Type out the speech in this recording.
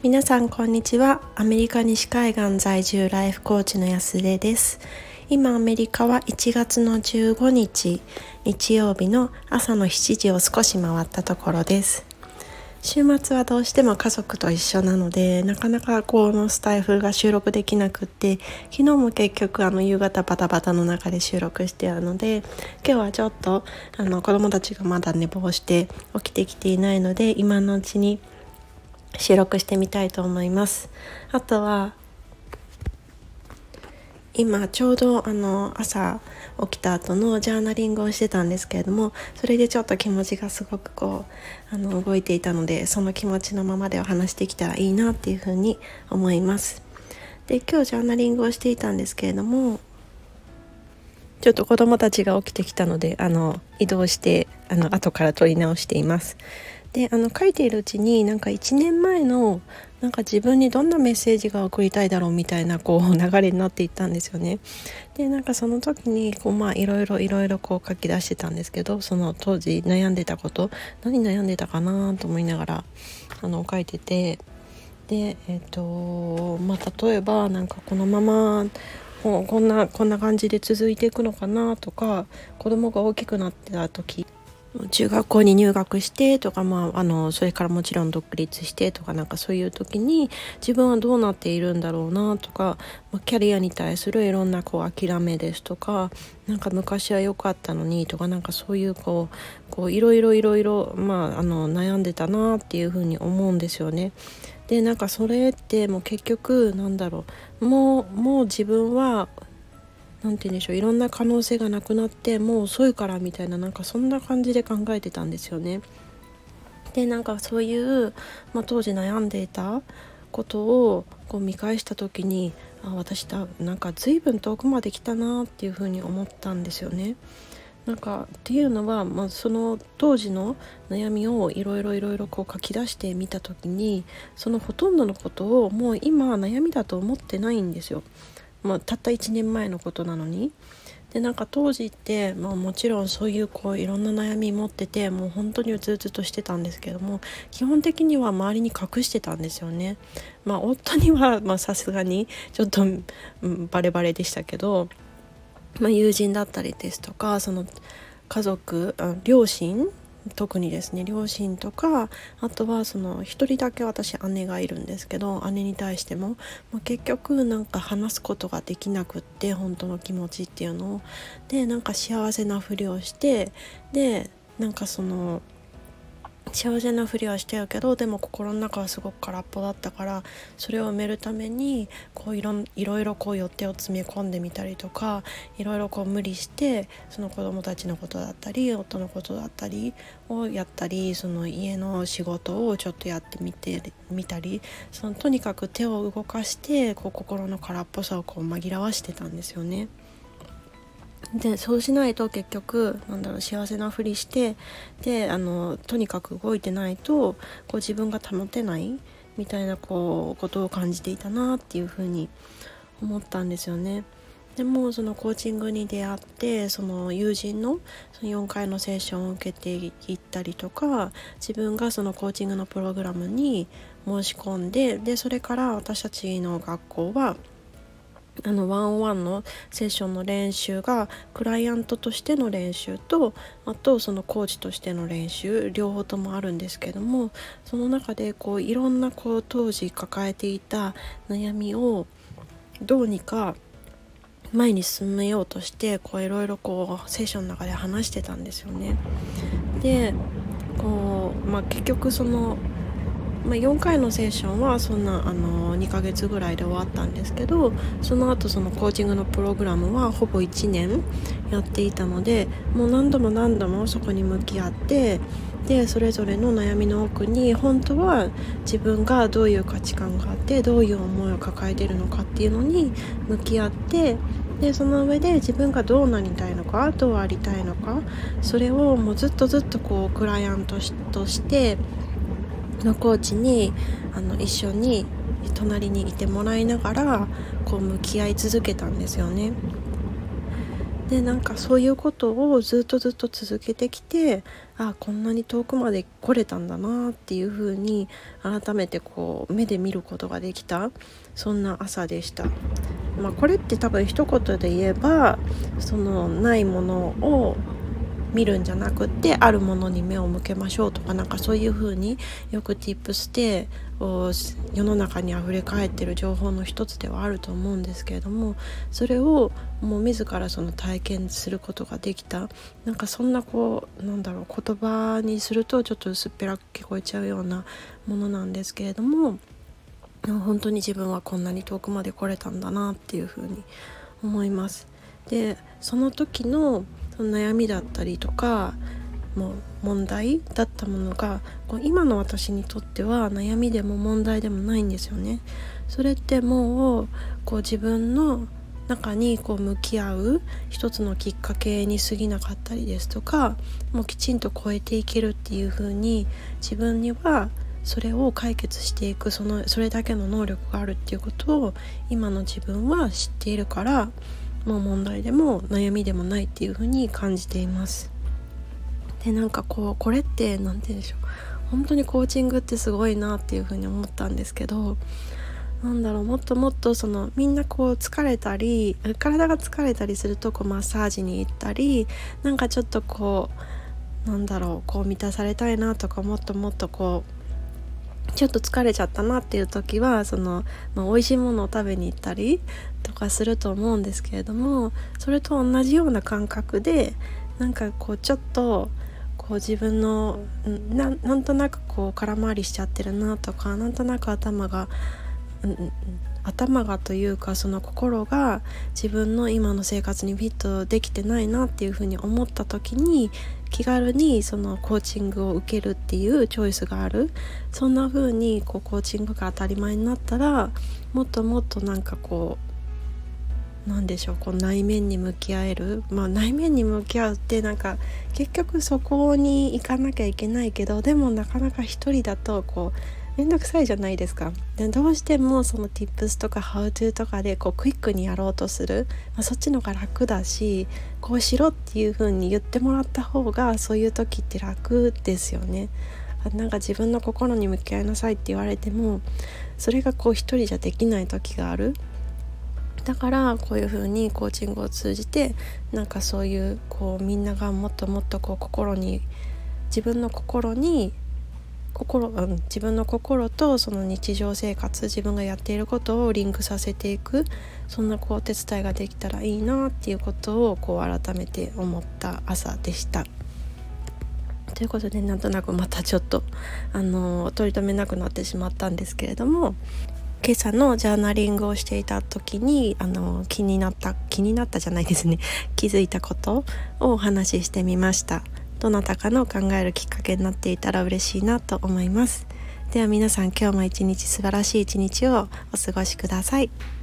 皆さんこんにちは。アメリカ西海岸在住ライフコーチの安出です。今アメリカは1月の15日日曜日の朝の7時を少し回ったところです。週末はどうしても家族と一緒なのでなかなかこのスタイフが収録できなくって昨日も結局あの夕方バタバタの中で収録してあるので今日はちょっとあの子供たちがまだ寝坊して起きてきていないので今のうちに収録してみたいと思います。あとは今ちょうどあの朝起きた後のジャーナリングをしてたんですけれどもそれでちょっと気持ちがすごくこうあの動いていたのでその気持ちのままでお話してきたらいいなっていうふうに思います。で今日ジャーナリングをしていたんですけれどもちょっと子供たちが起きてきたのであの移動してあの後から撮り直しています。であの書いているうちになんか1年前のなんか自分にどんなメッセージが送りたいだろうみたいなこう 流れになっていったんですよね。でなんかその時にこうまあいろいろいろいろこう書き出してたんですけどその当時悩んでたこと何悩んでたかなと思いながらあの書いててでえっ、ー、とまあ例えばなんかこのままこんなこんな感じで続いていくのかなとか子供が大きくなってた時中学校に入学してとか、まあ、あのそれからもちろん独立してとかなんかそういう時に自分はどうなっているんだろうなとか、まあ、キャリアに対するいろんなこう諦めですとかなんか昔は良かったのにとかなんかそういうこうこういろいろいろいろ、まあ、あの悩んでたなっていうふうに思うんですよね。でなんかそれってもう結局なんだろうもうもう自分は何て言うんでしょういろんな可能性がなくなってもう遅いからみたいななんかそんな感じで考えてたんですよね。でなんかそういう、まあ、当時悩んでいたことをこう見返した時にあ私だなんか随分遠くまで来たなっていうふうに思ったんですよね。なんかっていうのは、まあ、その当時の悩みをいろいろいろいろこう書き出してみた時にそのほとんどのことをもう今悩みだと思ってないんですよ。まあ、たった1年前のことなのにでなんか当時って、まあ、もちろんそういうこういろんな悩み持っててもう本当にうつうつとしてたんですけども基本的には周りに隠してたんですよね。まあ、夫にはさすがにちょっと、うん、バレバレでしたけど、まあ、友人だったりですとかその家族両親特にですね両親とかあとはその1人だけ私姉がいるんですけど姉に対しても、まあ、結局なんか話すことができなくって本当の気持ちっていうのを。でなんか幸せなふりをしてでなんかその幸せなふりはしてるけどでも心の中はすごく空っぽだったからそれを埋めるためにこういろいろいろこう予定を詰め込んでみたりとかいろいろこう無理してその子供たちのことだったり夫のことだったりをやったりその家の仕事をちょっとやってみてみたりそのとにかく手を動かしてこう心の空っぽさをこう紛らわしてたんですよね。でそうしないと結局なんだろう幸せなふりしてであのとにかく動いてないとこう自分が保てないみたいなこうことを感じていたなっていうふうに思ったんですよね。でもそのコーチングに出会ってその友人のその4回のセッションを受けていったりとか自分がそのコーチングのプログラムに申し込んででそれから私たちの学校はあのワンワンのセッションの練習がクライアントとしての練習とあとそのコーチとしての練習両方ともあるんですけどもその中でこういろんなこう当時抱えていた悩みをどうにか前に進めようとしてこういろいろこうセッションの中で話してたんですよね。でこう、まあ、結局そのまあ、4回のセッションはそんなあの2ヶ月ぐらいで終わったんですけどその後そのコーチングのプログラムはほぼ1年やっていたのでもう何度も何度もそこに向き合ってでそれぞれの悩みの奥に本当は自分がどういう価値観があってどういう思いを抱えているのかっていうのに向き合ってでその上で自分がどうなりたいのかどうありたいのかそれをもうずっとずっとこうクライアントとしてのコーチにあの一緒に隣にいてもらいながらこう向き合い続けたんですよね。でなんかそういうことをずっとずっと続けてきてあこんなに遠くまで来れたんだなっていう風に改めてこう目で見ることができたそんな朝でした。まあ、これって多分一言で言えばそのないものを見るんじゃなくってあるものに目を向けましょうとかなんかそういう風によく tips で世の中にあふれかえってる情報の一つではあると思うんですけれどもそれをもう自らその体験することができたなんかそんなこうなんだろう言葉にするとちょっと薄っぺらく聞こえちゃうようなものなんですけれども本当に自分はこんなに遠くまで来れたんだなっていうふうに思います。でその時の悩みだったりとかもう問題だったものがこう今の私にとっては悩みでも問題でもないんですよね。それってもうこう自分の中にこう向き合う一つのきっかけに過ぎなかったりですとかもうきちんと超えていけるっていう風に自分にはそれを解決していくそのそれだけの能力があるっていうことを今の自分は知っているからもう問題でも悩みでもないっていう風に感じています。でなんかこうこれって何て言うんでしょう本当にコーチングってすごいなっていう風に思ったんですけどなんだろうもっともっとそのみんなこう疲れたり体が疲れたりするとこうマッサージに行ったりなんかちょっとこうなんだろうこう満たされたいなとかもっともっとこうちょっと疲れちゃったなっていう時はその、まあ、美味しいものを食べに行ったりとかすると思うんですけれどもそれと同じような感覚でなんかこうちょっとこう自分のなんとなくこう空回りしちゃってるなとかなんとなく頭が、うん、頭がというかその心が自分の今の生活にフィットできてないなっていうふうに思った時に気軽にそのコーチングを受けるっていうチョイスがある。そんな風にこうコーチングが当たり前になったらもっともっとなんかこうなんでしょうこう内面に向き合える。まあ内面に向き合うってなんか結局そこに行かなきゃいけないけどでもなかなか一人だとこうめんどくさいじゃないですか。でどうしてもその tips とか how to とかでこうクイックにやろうとする、まあ、そっちの方が楽だしこうしろっていう風に言ってもらった方がそういう時って楽ですよね。なんか自分の心に向き合いなさいって言われてもそれがこう一人じゃできない時がある。だからこういう風にコーチングを通じてなんかそういうこうみんながもっともっとこう心に自分の心に心、うん、自分の心とその日常生活自分がやっていることをリンクさせていくそんなこうお手伝いができたらいいなっていうことをこう改めて思った朝でした。ということでなんとなくまたちょっとあの取り留めなくなってしまったんですけれども今朝のジャーナリングをしていた時にあの気になった気になったじゃないですね 気づいたことをお話ししてみました。どなたかの考えるきっかけになっていたら嬉しいなと思いますでは皆さん今日も一日素晴らしい一日をお過ごしください。